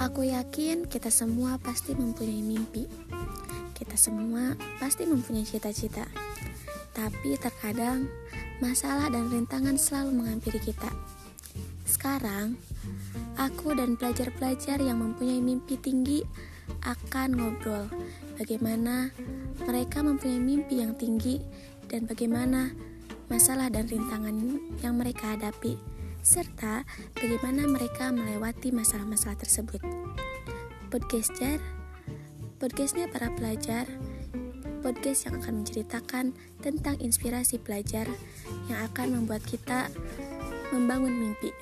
Aku yakin kita semua pasti mempunyai mimpi. Kita semua pasti mempunyai cita-cita. Tapi terkadang masalah dan rintangan selalu menghampiri kita. Sekarang, aku dan pelajar-pelajar yang mempunyai mimpi tinggi akan ngobrol bagaimana mereka mempunyai mimpi yang tinggi dan bagaimana masalah dan rintangan yang mereka hadapi serta bagaimana mereka melewati masalah-masalah tersebut. Podcaster, podcastnya para pelajar, podcast yang akan menceritakan tentang inspirasi pelajar yang akan membuat kita membangun mimpi.